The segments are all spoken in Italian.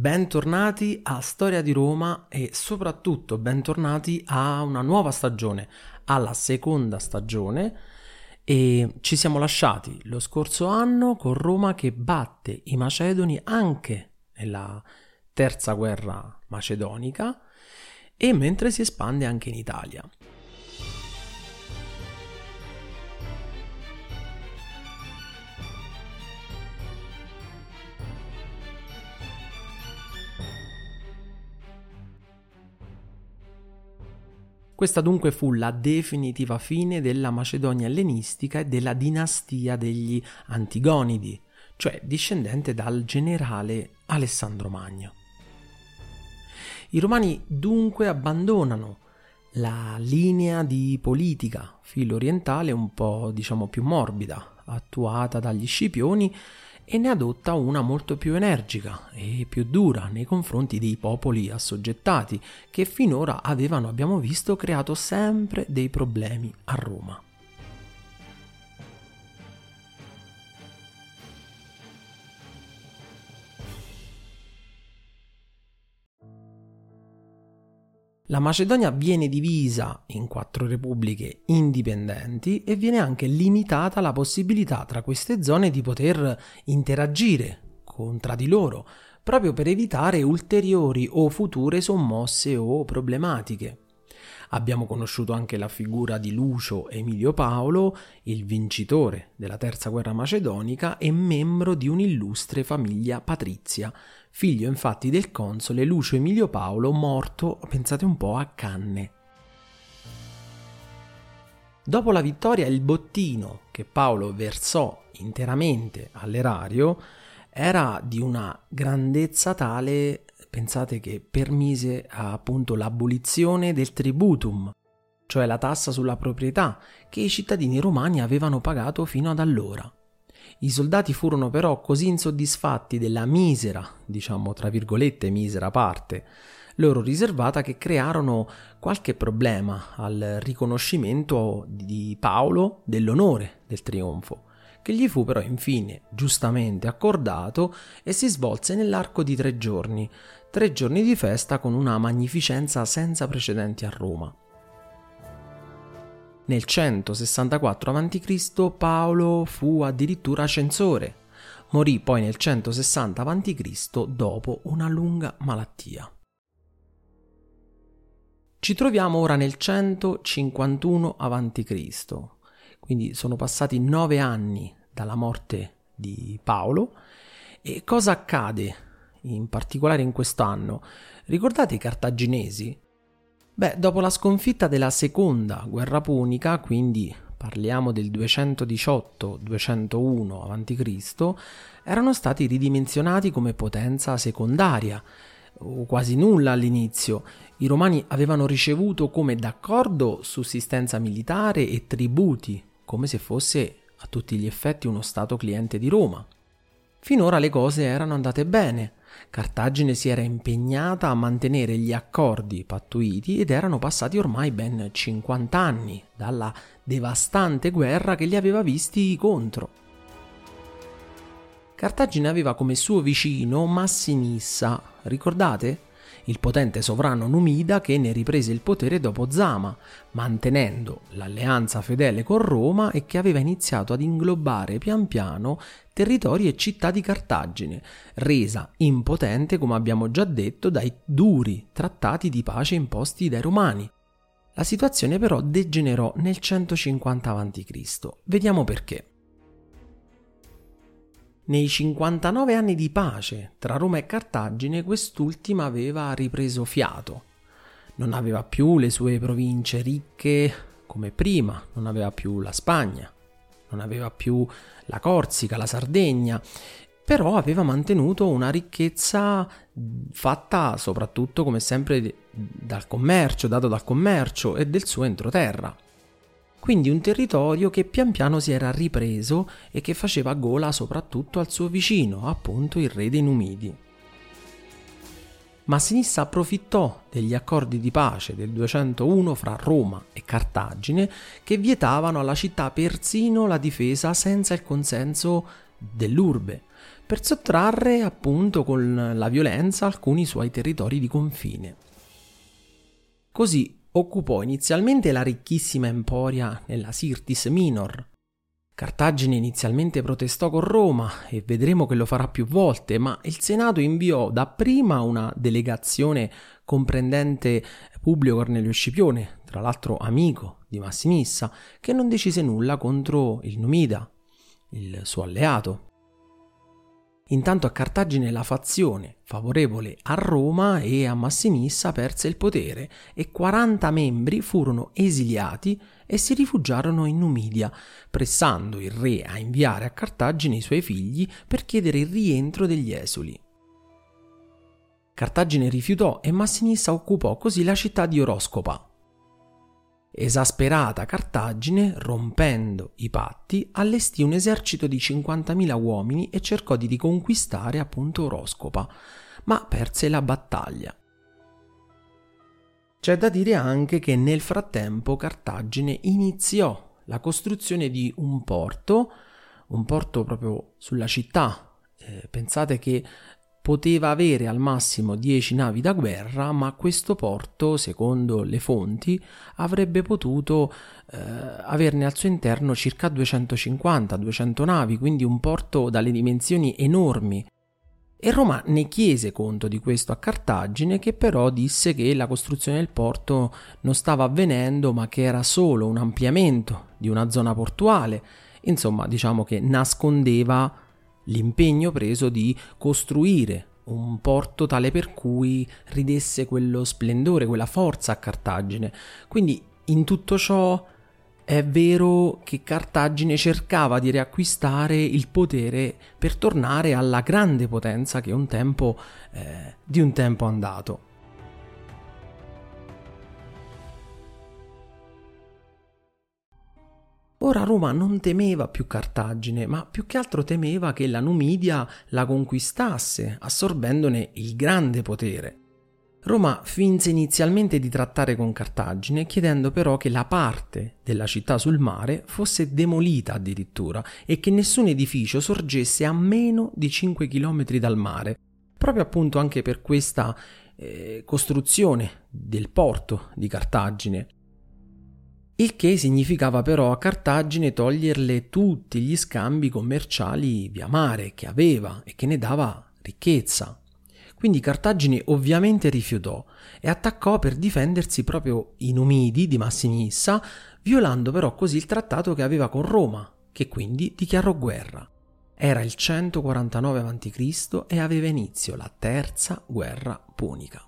Bentornati a Storia di Roma e soprattutto bentornati a una nuova stagione, alla seconda stagione e ci siamo lasciati lo scorso anno con Roma che batte i Macedoni anche nella terza guerra macedonica e mentre si espande anche in Italia. Questa dunque fu la definitiva fine della Macedonia ellenistica e della dinastia degli Antigonidi, cioè discendente dal generale Alessandro Magno. I romani dunque abbandonano la linea di politica filo orientale un po' diciamo più morbida, attuata dagli Scipioni e ne adotta una molto più energica e più dura nei confronti dei popoli assoggettati che finora avevano, abbiamo visto, creato sempre dei problemi a Roma. La Macedonia viene divisa in quattro repubbliche indipendenti e viene anche limitata la possibilità tra queste zone di poter interagire con tra di loro, proprio per evitare ulteriori o future sommosse o problematiche. Abbiamo conosciuto anche la figura di Lucio Emilio Paolo, il vincitore della terza guerra macedonica e membro di un'illustre famiglia patrizia, figlio infatti del console Lucio Emilio Paolo, morto, pensate un po', a Canne. Dopo la vittoria il bottino che Paolo versò interamente all'erario era di una grandezza tale, pensate che permise appunto l'abolizione del tributum, cioè la tassa sulla proprietà che i cittadini romani avevano pagato fino ad allora. I soldati furono però così insoddisfatti della misera, diciamo tra virgolette misera parte, loro riservata che crearono qualche problema al riconoscimento di Paolo dell'onore del trionfo, che gli fu però infine giustamente accordato e si svolse nell'arco di tre giorni, tre giorni di festa con una magnificenza senza precedenti a Roma. Nel 164 a.C. Paolo fu addirittura censore. Morì poi nel 160 a.C. dopo una lunga malattia. Ci troviamo ora nel 151 a.C., quindi sono passati nove anni dalla morte di Paolo. E cosa accade in particolare in quest'anno? Ricordate i cartaginesi? Beh, dopo la sconfitta della seconda guerra punica, quindi parliamo del 218-201 a.C., erano stati ridimensionati come potenza secondaria, o quasi nulla all'inizio. I romani avevano ricevuto come d'accordo sussistenza militare e tributi, come se fosse a tutti gli effetti uno stato cliente di Roma. Finora le cose erano andate bene, Cartagine si era impegnata a mantenere gli accordi pattuiti ed erano passati ormai ben 50 anni dalla devastante guerra che li aveva visti contro. Cartagine aveva come suo vicino Massinissa, ricordate? Il potente sovrano numida che ne riprese il potere dopo Zama, mantenendo l'alleanza fedele con Roma e che aveva iniziato ad inglobare pian piano territori e città di Cartagine, resa impotente, come abbiamo già detto, dai duri trattati di pace imposti dai Romani. La situazione però degenerò nel 150 a.C. Vediamo perché. Nei 59 anni di pace tra Roma e Cartagine quest'ultima aveva ripreso fiato. Non aveva più le sue province ricche come prima, non aveva più la Spagna, non aveva più la Corsica, la Sardegna, però aveva mantenuto una ricchezza fatta soprattutto come sempre dal commercio, dato dal commercio e del suo entroterra quindi un territorio che pian piano si era ripreso e che faceva gola soprattutto al suo vicino, appunto il re dei Numidi. Massinissa approfittò degli accordi di pace del 201 fra Roma e Cartagine che vietavano alla città persino la difesa senza il consenso dell'urbe. per sottrarre appunto con la violenza alcuni suoi territori di confine. Così occupò inizialmente la ricchissima Emporia nella Sirtis Minor. Cartagine inizialmente protestò con Roma e vedremo che lo farà più volte, ma il Senato inviò dapprima una delegazione comprendente Publio Cornelio Scipione, tra l'altro amico di Massinissa, che non decise nulla contro il Numida, il suo alleato. Intanto a Cartagine la fazione favorevole a Roma e a Massinissa perse il potere e 40 membri furono esiliati e si rifugiarono in Numidia, pressando il re a inviare a Cartagine i suoi figli per chiedere il rientro degli esuli. Cartagine rifiutò e Massinissa occupò così la città di Oroscopa, Esasperata Cartagine, rompendo i patti, allestì un esercito di 50.000 uomini e cercò di riconquistare appunto Oroscopa, ma perse la battaglia. C'è da dire anche che nel frattempo Cartagine iniziò la costruzione di un porto, un porto proprio sulla città. Eh, pensate che poteva avere al massimo 10 navi da guerra, ma questo porto, secondo le fonti, avrebbe potuto eh, averne al suo interno circa 250-200 navi, quindi un porto dalle dimensioni enormi. E Roma ne chiese conto di questo a Cartagine, che però disse che la costruzione del porto non stava avvenendo, ma che era solo un ampliamento di una zona portuale. Insomma, diciamo che nascondeva l'impegno preso di costruire un porto tale per cui ridesse quello splendore, quella forza a Cartagine. Quindi in tutto ciò è vero che Cartagine cercava di riacquistare il potere per tornare alla grande potenza che un tempo eh, di un tempo andato. Ora Roma non temeva più Cartagine, ma più che altro temeva che la Numidia la conquistasse, assorbendone il grande potere. Roma finse inizialmente di trattare con Cartagine, chiedendo però che la parte della città sul mare fosse demolita addirittura e che nessun edificio sorgesse a meno di 5 km dal mare, proprio appunto anche per questa eh, costruzione del porto di Cartagine il che significava però a Cartagine toglierle tutti gli scambi commerciali via mare che aveva e che ne dava ricchezza. Quindi Cartagine ovviamente rifiutò e attaccò per difendersi proprio i Numidi di Massinissa, violando però così il trattato che aveva con Roma, che quindi dichiarò guerra. Era il 149 a.C. e aveva inizio la terza guerra punica.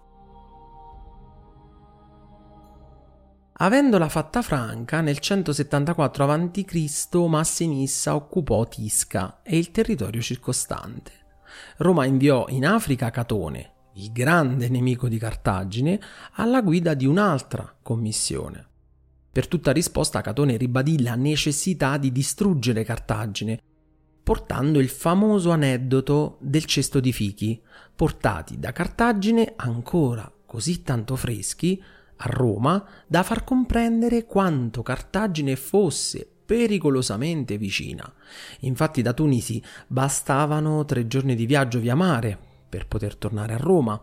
Avendola fatta franca, nel 174 a.C. Massinissa occupò Tisca e il territorio circostante. Roma inviò in Africa Catone, il grande nemico di Cartagine, alla guida di un'altra commissione. Per tutta risposta Catone ribadì la necessità di distruggere Cartagine, portando il famoso aneddoto del cesto di fichi, portati da Cartagine ancora così tanto freschi a Roma da far comprendere quanto Cartagine fosse pericolosamente vicina. Infatti da Tunisi bastavano tre giorni di viaggio via mare per poter tornare a Roma.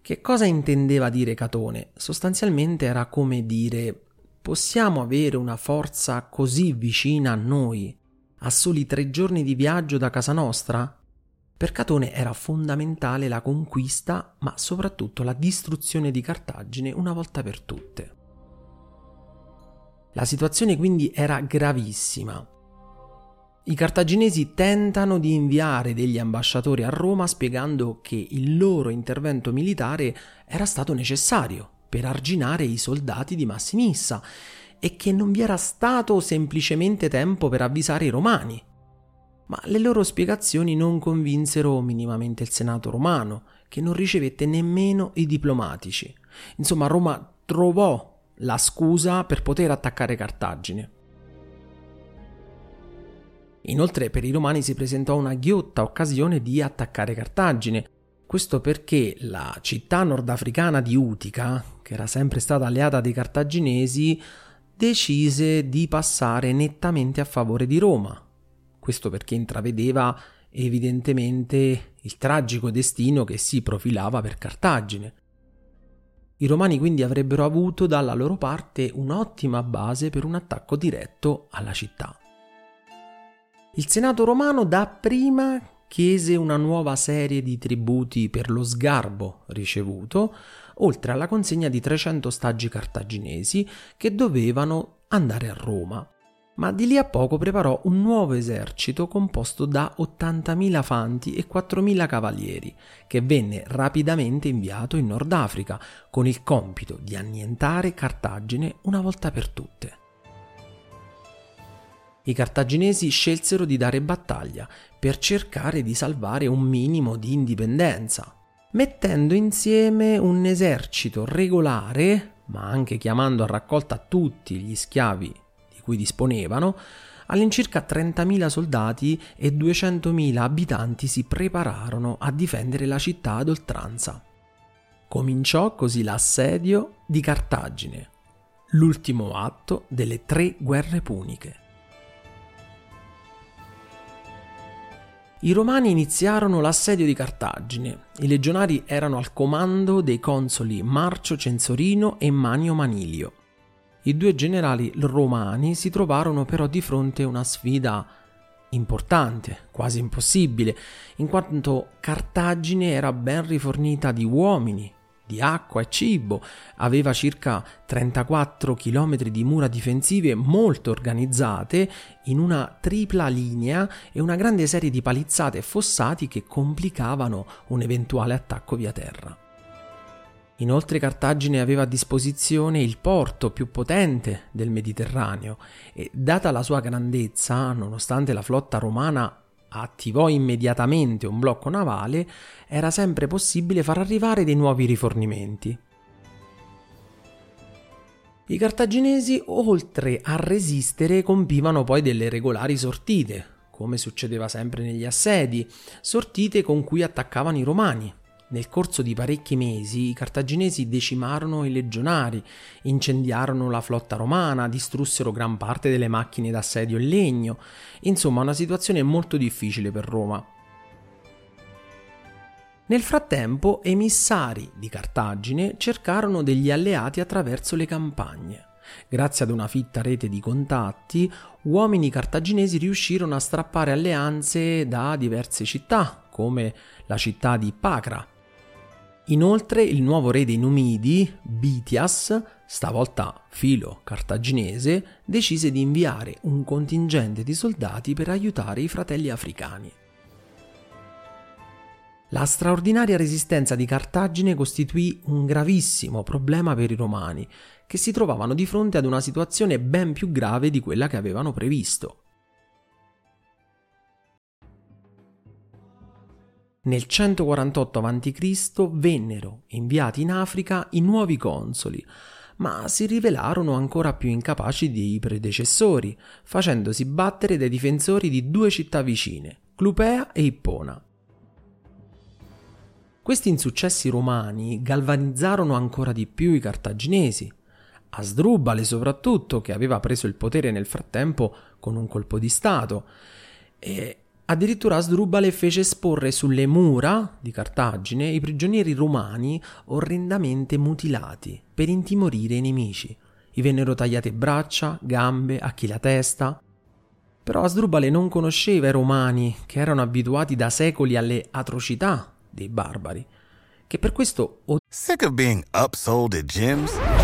Che cosa intendeva dire Catone? Sostanzialmente era come dire possiamo avere una forza così vicina a noi, a soli tre giorni di viaggio da casa nostra? Per Catone era fondamentale la conquista, ma soprattutto la distruzione di Cartagine una volta per tutte. La situazione quindi era gravissima. I cartaginesi tentano di inviare degli ambasciatori a Roma spiegando che il loro intervento militare era stato necessario per arginare i soldati di Massinissa e che non vi era stato semplicemente tempo per avvisare i romani ma le loro spiegazioni non convinsero minimamente il Senato romano, che non ricevette nemmeno i diplomatici. Insomma, Roma trovò la scusa per poter attaccare Cartagine. Inoltre per i romani si presentò una ghiotta occasione di attaccare Cartagine. Questo perché la città nordafricana di Utica, che era sempre stata alleata dei cartaginesi, decise di passare nettamente a favore di Roma, questo perché intravedeva evidentemente il tragico destino che si profilava per Cartagine. I romani quindi avrebbero avuto dalla loro parte un'ottima base per un attacco diretto alla città. Il Senato romano dapprima chiese una nuova serie di tributi per lo sgarbo ricevuto, oltre alla consegna di 300 staggi cartaginesi che dovevano andare a Roma ma di lì a poco preparò un nuovo esercito composto da 80.000 fanti e 4.000 cavalieri, che venne rapidamente inviato in Nord Africa con il compito di annientare Cartagine una volta per tutte. I cartaginesi scelsero di dare battaglia per cercare di salvare un minimo di indipendenza, mettendo insieme un esercito regolare, ma anche chiamando a raccolta tutti gli schiavi cui disponevano, all'incirca 30.000 soldati e 200.000 abitanti si prepararono a difendere la città ad oltranza. Cominciò così l'assedio di Cartagine, l'ultimo atto delle tre guerre puniche. I romani iniziarono l'assedio di Cartagine. I legionari erano al comando dei consoli Marcio Censorino e Manio Manilio. I due generali romani si trovarono però di fronte a una sfida importante, quasi impossibile, in quanto Cartagine era ben rifornita di uomini, di acqua e cibo, aveva circa 34 km di mura difensive molto organizzate in una tripla linea e una grande serie di palizzate e fossati che complicavano un eventuale attacco via terra. Inoltre Cartagine aveva a disposizione il porto più potente del Mediterraneo e, data la sua grandezza, nonostante la flotta romana attivò immediatamente un blocco navale, era sempre possibile far arrivare dei nuovi rifornimenti. I cartaginesi, oltre a resistere, compivano poi delle regolari sortite, come succedeva sempre negli assedi, sortite con cui attaccavano i romani, nel corso di parecchi mesi i cartaginesi decimarono i legionari, incendiarono la flotta romana, distrussero gran parte delle macchine d'assedio in legno, insomma una situazione molto difficile per Roma. Nel frattempo, emissari di Cartagine cercarono degli alleati attraverso le campagne. Grazie ad una fitta rete di contatti, uomini cartaginesi riuscirono a strappare alleanze da diverse città, come la città di Pacra, Inoltre il nuovo re dei Numidi, Bitias, stavolta filo cartaginese, decise di inviare un contingente di soldati per aiutare i fratelli africani. La straordinaria resistenza di Cartagine costituì un gravissimo problema per i romani, che si trovavano di fronte ad una situazione ben più grave di quella che avevano previsto. Nel 148 a.C. vennero inviati in Africa i nuovi consoli, ma si rivelarono ancora più incapaci dei predecessori, facendosi battere dai difensori di due città vicine, Clupea e Ippona. Questi insuccessi romani galvanizzarono ancora di più i cartaginesi, Asdrubale soprattutto, che aveva preso il potere nel frattempo con un colpo di Stato, e Addirittura Asdrubale fece esporre sulle mura di Cartagine i prigionieri romani orrendamente mutilati per intimorire i nemici. Gli vennero tagliate braccia, gambe, a chi la testa. Però Asdrubale non conosceva i romani, che erano abituati da secoli alle atrocità dei barbari, che per questo... Sick of being upsold at gyms?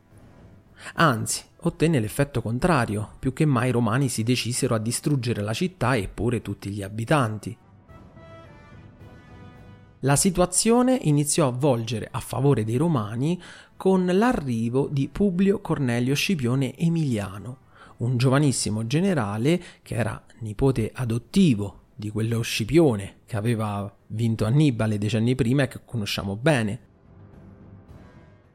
Anzi, ottenne l'effetto contrario, più che mai i romani si decisero a distruggere la città e pure tutti gli abitanti. La situazione iniziò a volgere a favore dei romani con l'arrivo di Publio Cornelio Scipione Emiliano, un giovanissimo generale che era nipote adottivo di quello Scipione che aveva vinto Annibale decenni prima e che conosciamo bene.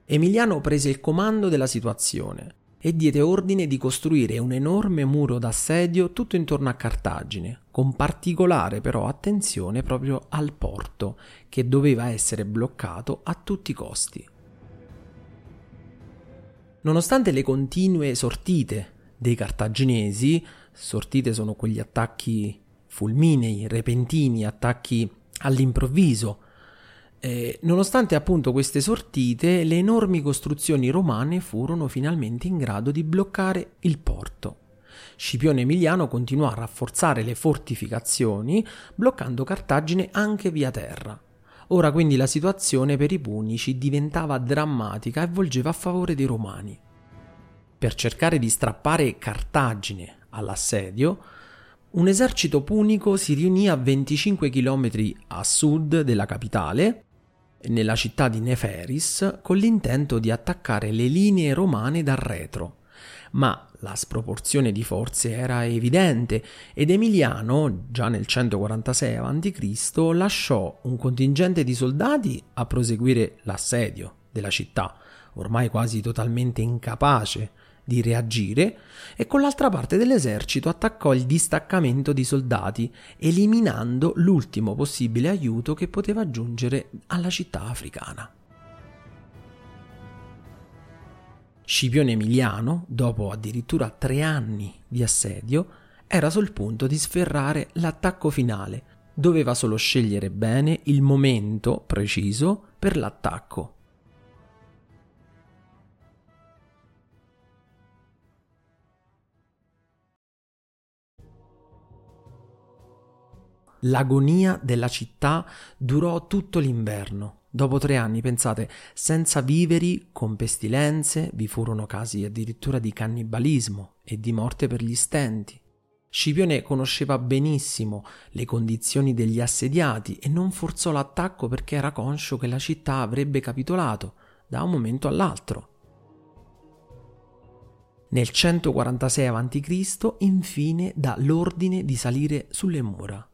Emiliano prese il comando della situazione e diede ordine di costruire un enorme muro d'assedio tutto intorno a Cartagine, con particolare però attenzione proprio al porto, che doveva essere bloccato a tutti i costi. Nonostante le continue sortite dei cartaginesi, sortite sono quegli attacchi fulminei, repentini, attacchi all'improvviso, eh, nonostante appunto queste sortite, le enormi costruzioni romane furono finalmente in grado di bloccare il porto. Scipione Emiliano continuò a rafforzare le fortificazioni, bloccando Cartagine anche via terra. Ora quindi la situazione per i punici diventava drammatica e volgeva a favore dei romani. Per cercare di strappare Cartagine all'assedio, un esercito punico si riunì a 25 km a sud della capitale nella città di Neferis con l'intento di attaccare le linee romane dal retro. Ma la sproporzione di forze era evidente ed Emiliano, già nel 146 a.C., lasciò un contingente di soldati a proseguire l'assedio della città, ormai quasi totalmente incapace di reagire e con l'altra parte dell'esercito attaccò il distaccamento di soldati, eliminando l'ultimo possibile aiuto che poteva giungere alla città africana. Scipione Emiliano, dopo addirittura tre anni di assedio, era sul punto di sferrare l'attacco finale. Doveva solo scegliere bene il momento preciso per l'attacco. L'agonia della città durò tutto l'inverno. Dopo tre anni, pensate, senza viveri, con pestilenze, vi furono casi addirittura di cannibalismo e di morte per gli stenti. Scipione conosceva benissimo le condizioni degli assediati e non forzò l'attacco perché era conscio che la città avrebbe capitolato da un momento all'altro. Nel 146 a.C. infine dà l'ordine di salire sulle mura.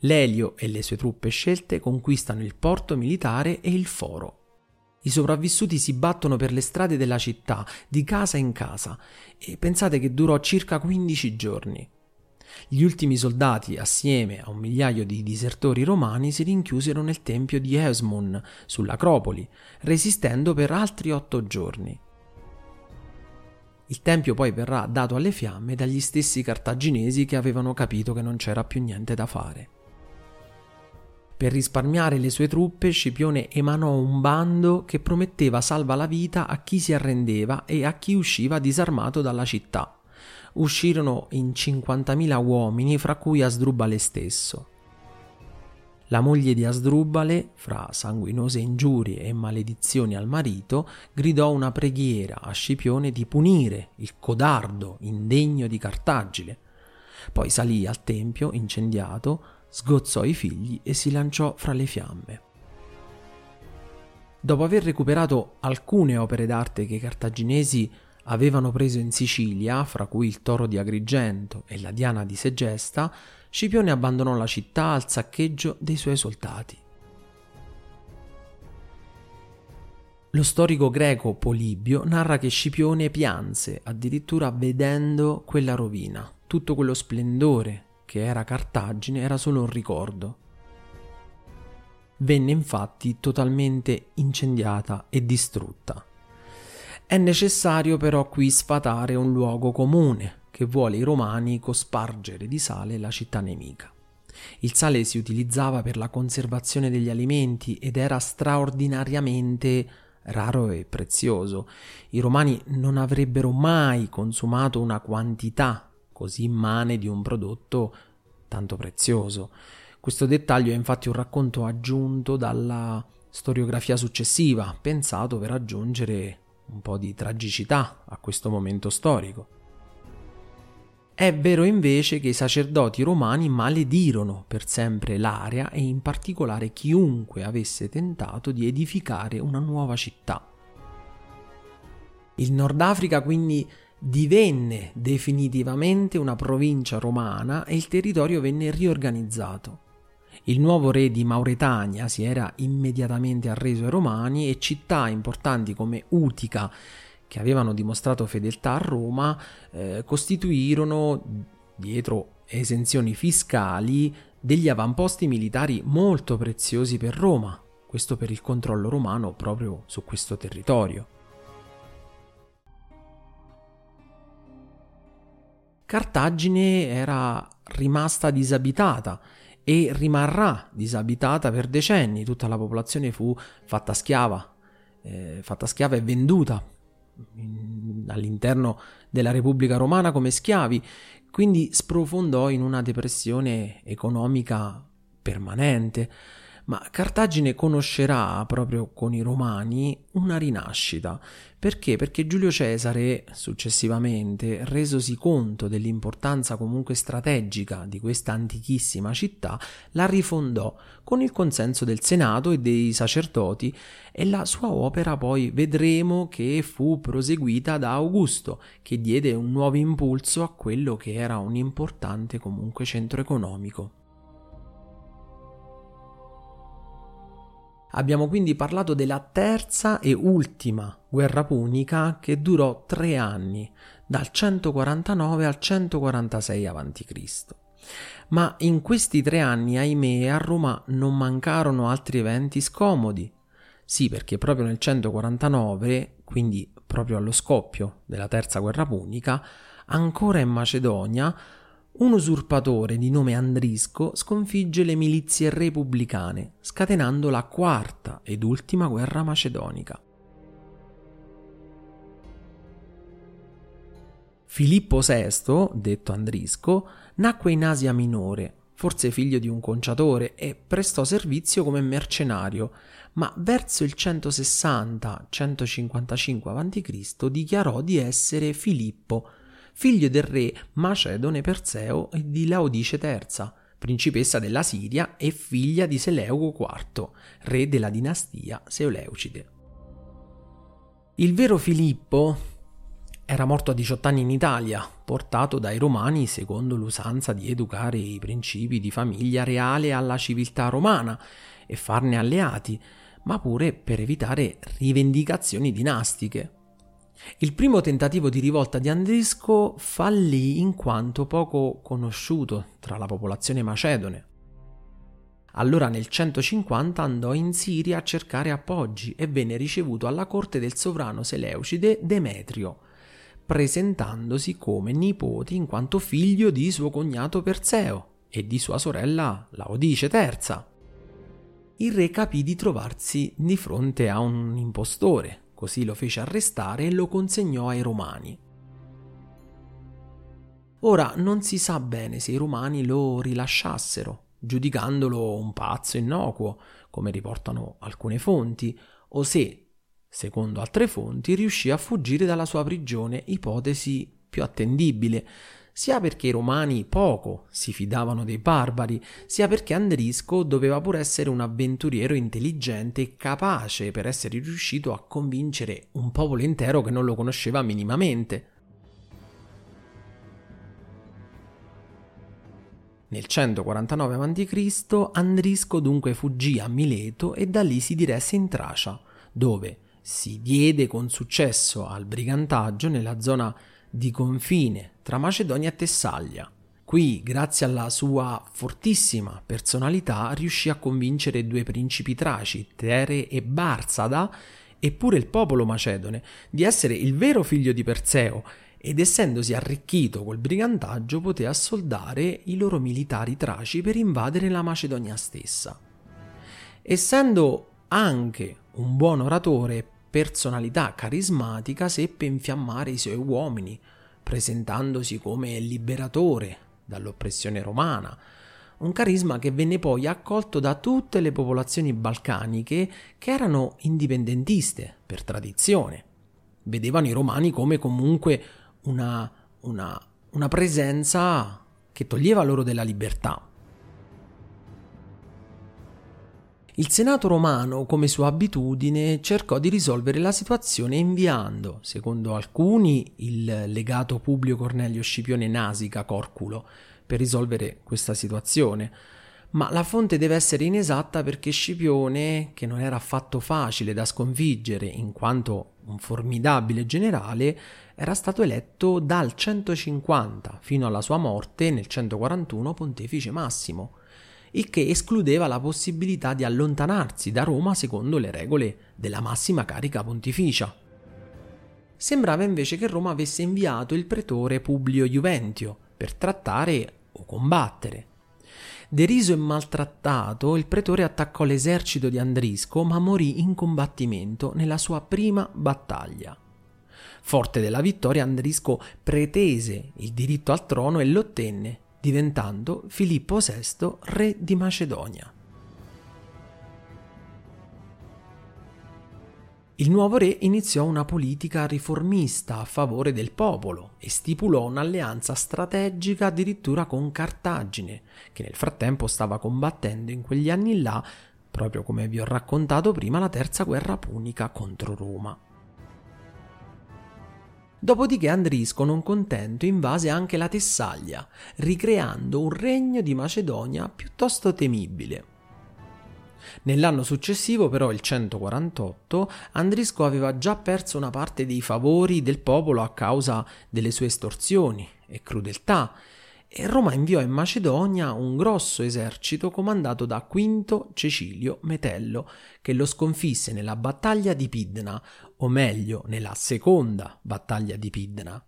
Lelio e le sue truppe scelte conquistano il porto militare e il foro. I sopravvissuti si battono per le strade della città, di casa in casa, e pensate che durò circa 15 giorni. Gli ultimi soldati, assieme a un migliaio di disertori romani, si rinchiusero nel tempio di Esmun, sull'Acropoli, resistendo per altri otto giorni. Il tempio poi verrà dato alle fiamme dagli stessi cartaginesi che avevano capito che non c'era più niente da fare. Per risparmiare le sue truppe, Scipione emanò un bando che prometteva salva la vita a chi si arrendeva e a chi usciva disarmato dalla città. Uscirono in 50.000 uomini, fra cui Asdrubale stesso. La moglie di Asdrubale, fra sanguinose ingiurie e maledizioni al marito, gridò una preghiera a Scipione di punire il codardo indegno di Cartagine. Poi salì al tempio incendiato, sgozzò i figli e si lanciò fra le fiamme. Dopo aver recuperato alcune opere d'arte che i cartaginesi avevano preso in Sicilia, fra cui il toro di Agrigento e la Diana di Segesta, Scipione abbandonò la città al saccheggio dei suoi soldati. Lo storico greco Polibio narra che Scipione pianse addirittura vedendo quella rovina. Tutto quello splendore che era Cartagine era solo un ricordo. Venne infatti totalmente incendiata e distrutta. È necessario però qui sfatare un luogo comune che vuole i romani cospargere di sale la città nemica. Il sale si utilizzava per la conservazione degli alimenti ed era straordinariamente raro e prezioso. I romani non avrebbero mai consumato una quantità così immane di un prodotto tanto prezioso. Questo dettaglio è infatti un racconto aggiunto dalla storiografia successiva, pensato per aggiungere un po' di tragicità a questo momento storico. È vero invece che i sacerdoti romani maledirono per sempre l'area e in particolare chiunque avesse tentato di edificare una nuova città. Il Nord Africa quindi divenne definitivamente una provincia romana e il territorio venne riorganizzato. Il nuovo re di Mauretania si era immediatamente arreso ai romani e città importanti come Utica, che avevano dimostrato fedeltà a Roma, eh, costituirono, dietro esenzioni fiscali, degli avamposti militari molto preziosi per Roma, questo per il controllo romano proprio su questo territorio. Cartagine era rimasta disabitata e rimarrà disabitata per decenni, tutta la popolazione fu fatta schiava, eh, fatta schiava e venduta all'interno della Repubblica Romana come schiavi, quindi sprofondò in una depressione economica permanente ma Cartagine conoscerà proprio con i romani una rinascita. Perché? Perché Giulio Cesare, successivamente, resosi conto dell'importanza comunque strategica di questa antichissima città, la rifondò con il consenso del Senato e dei sacerdoti e la sua opera poi vedremo che fu proseguita da Augusto, che diede un nuovo impulso a quello che era un importante comunque centro economico. Abbiamo quindi parlato della terza e ultima guerra punica che durò tre anni, dal 149 al 146 a.C. Ma in questi tre anni, ahimè, a Roma non mancarono altri eventi scomodi. Sì, perché proprio nel 149, quindi proprio allo scoppio della terza guerra punica, ancora in Macedonia un usurpatore di nome Andrisco sconfigge le milizie repubblicane, scatenando la quarta ed ultima guerra macedonica. Filippo VI, detto Andrisco, nacque in Asia Minore, forse figlio di un conciatore, e prestò servizio come mercenario, ma verso il 160-155 a.C. dichiarò di essere Filippo, figlio del re Macedone Perseo e di Laodice III, principessa della Siria e figlia di Seleuco IV, re della dinastia Seleucide. Il vero Filippo era morto a 18 anni in Italia, portato dai romani secondo l'usanza di educare i principi di famiglia reale alla civiltà romana e farne alleati, ma pure per evitare rivendicazioni dinastiche. Il primo tentativo di rivolta di Andrisco fallì in quanto poco conosciuto tra la popolazione macedone. Allora nel 150 andò in Siria a cercare appoggi e venne ricevuto alla corte del sovrano Seleucide Demetrio, presentandosi come nipote in quanto figlio di suo cognato Perseo e di sua sorella Laodice III. Il re capì di trovarsi di fronte a un impostore, Così lo fece arrestare e lo consegnò ai romani. Ora non si sa bene se i romani lo rilasciassero, giudicandolo un pazzo innocuo, come riportano alcune fonti, o se, secondo altre fonti, riuscì a fuggire dalla sua prigione, ipotesi più attendibile, sia perché i romani poco si fidavano dei barbari, sia perché Andrisco doveva pur essere un avventuriero intelligente e capace per essere riuscito a convincere un popolo intero che non lo conosceva minimamente. Nel 149 a.C. Andrisco dunque fuggì a Mileto e da lì si diresse in Tracia, dove si diede con successo al brigantaggio nella zona di confine tra Macedonia e Tessaglia. Qui, grazie alla sua fortissima personalità, riuscì a convincere due principi traci, Tere e Barsada, e pure il popolo macedone, di essere il vero figlio di Perseo ed essendosi arricchito col brigantaggio poté assoldare i loro militari traci per invadere la Macedonia stessa. Essendo anche un buon oratore personalità carismatica seppe infiammare i suoi uomini, presentandosi come liberatore dall'oppressione romana, un carisma che venne poi accolto da tutte le popolazioni balcaniche che erano indipendentiste per tradizione. Vedevano i romani come comunque una, una, una presenza che toglieva loro della libertà. Il Senato romano, come sua abitudine, cercò di risolvere la situazione inviando, secondo alcuni, il legato Publio Cornelio Scipione Nasica Corculo per risolvere questa situazione. Ma la fonte deve essere inesatta perché Scipione, che non era affatto facile da sconfiggere in quanto un formidabile generale, era stato eletto dal 150 fino alla sua morte nel 141 pontefice massimo il che escludeva la possibilità di allontanarsi da Roma secondo le regole della massima carica pontificia. Sembrava invece che Roma avesse inviato il pretore Publio Juventio per trattare o combattere. Deriso e maltrattato, il pretore attaccò l'esercito di Andrisco, ma morì in combattimento nella sua prima battaglia. Forte della vittoria, Andrisco pretese il diritto al trono e l'ottenne, diventando Filippo VI re di Macedonia. Il nuovo re iniziò una politica riformista a favore del popolo e stipulò un'alleanza strategica addirittura con Cartagine, che nel frattempo stava combattendo in quegli anni là, proprio come vi ho raccontato prima, la terza guerra punica contro Roma. Dopodiché Andrisco, non contento, invase anche la Tessaglia, ricreando un regno di Macedonia piuttosto temibile. Nell'anno successivo, però, il 148, Andrisco aveva già perso una parte dei favori del popolo a causa delle sue estorsioni e crudeltà e Roma inviò in Macedonia un grosso esercito comandato da Quinto Cecilio Metello, che lo sconfisse nella battaglia di Pidna, o meglio nella seconda battaglia di Pidna.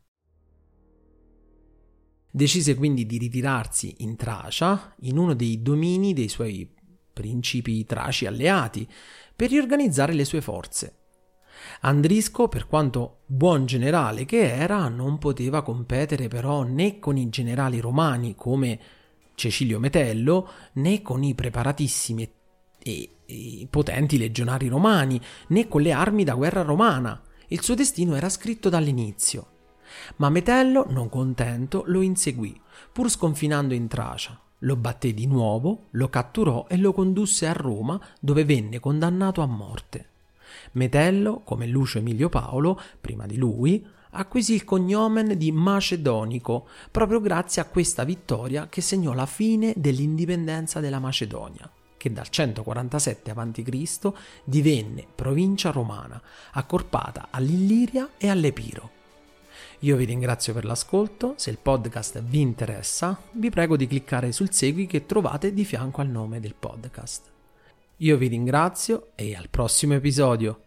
Decise quindi di ritirarsi in Tracia, in uno dei domini dei suoi principi traci alleati, per riorganizzare le sue forze. Andrisco, per quanto buon generale che era, non poteva competere però né con i generali romani come Cecilio Metello, né con i preparatissimi e, potenti legionari romani, né con le armi da guerra romana. Il suo destino era scritto dall'inizio. Ma Metello, non contento, lo inseguì, pur sconfinando in Tracia. Lo batté di nuovo, lo catturò e lo condusse a Roma, dove venne condannato a morte. Metello, come Lucio Emilio Paolo, prima di lui, acquisì il cognomen di Macedonico proprio grazie a questa vittoria che segnò la fine dell'indipendenza della Macedonia, che dal 147 a.C. divenne provincia romana, accorpata all'Illiria e all'Epiro. Io vi ringrazio per l'ascolto, se il podcast vi interessa vi prego di cliccare sul segui che trovate di fianco al nome del podcast. Io vi ringrazio e al prossimo episodio.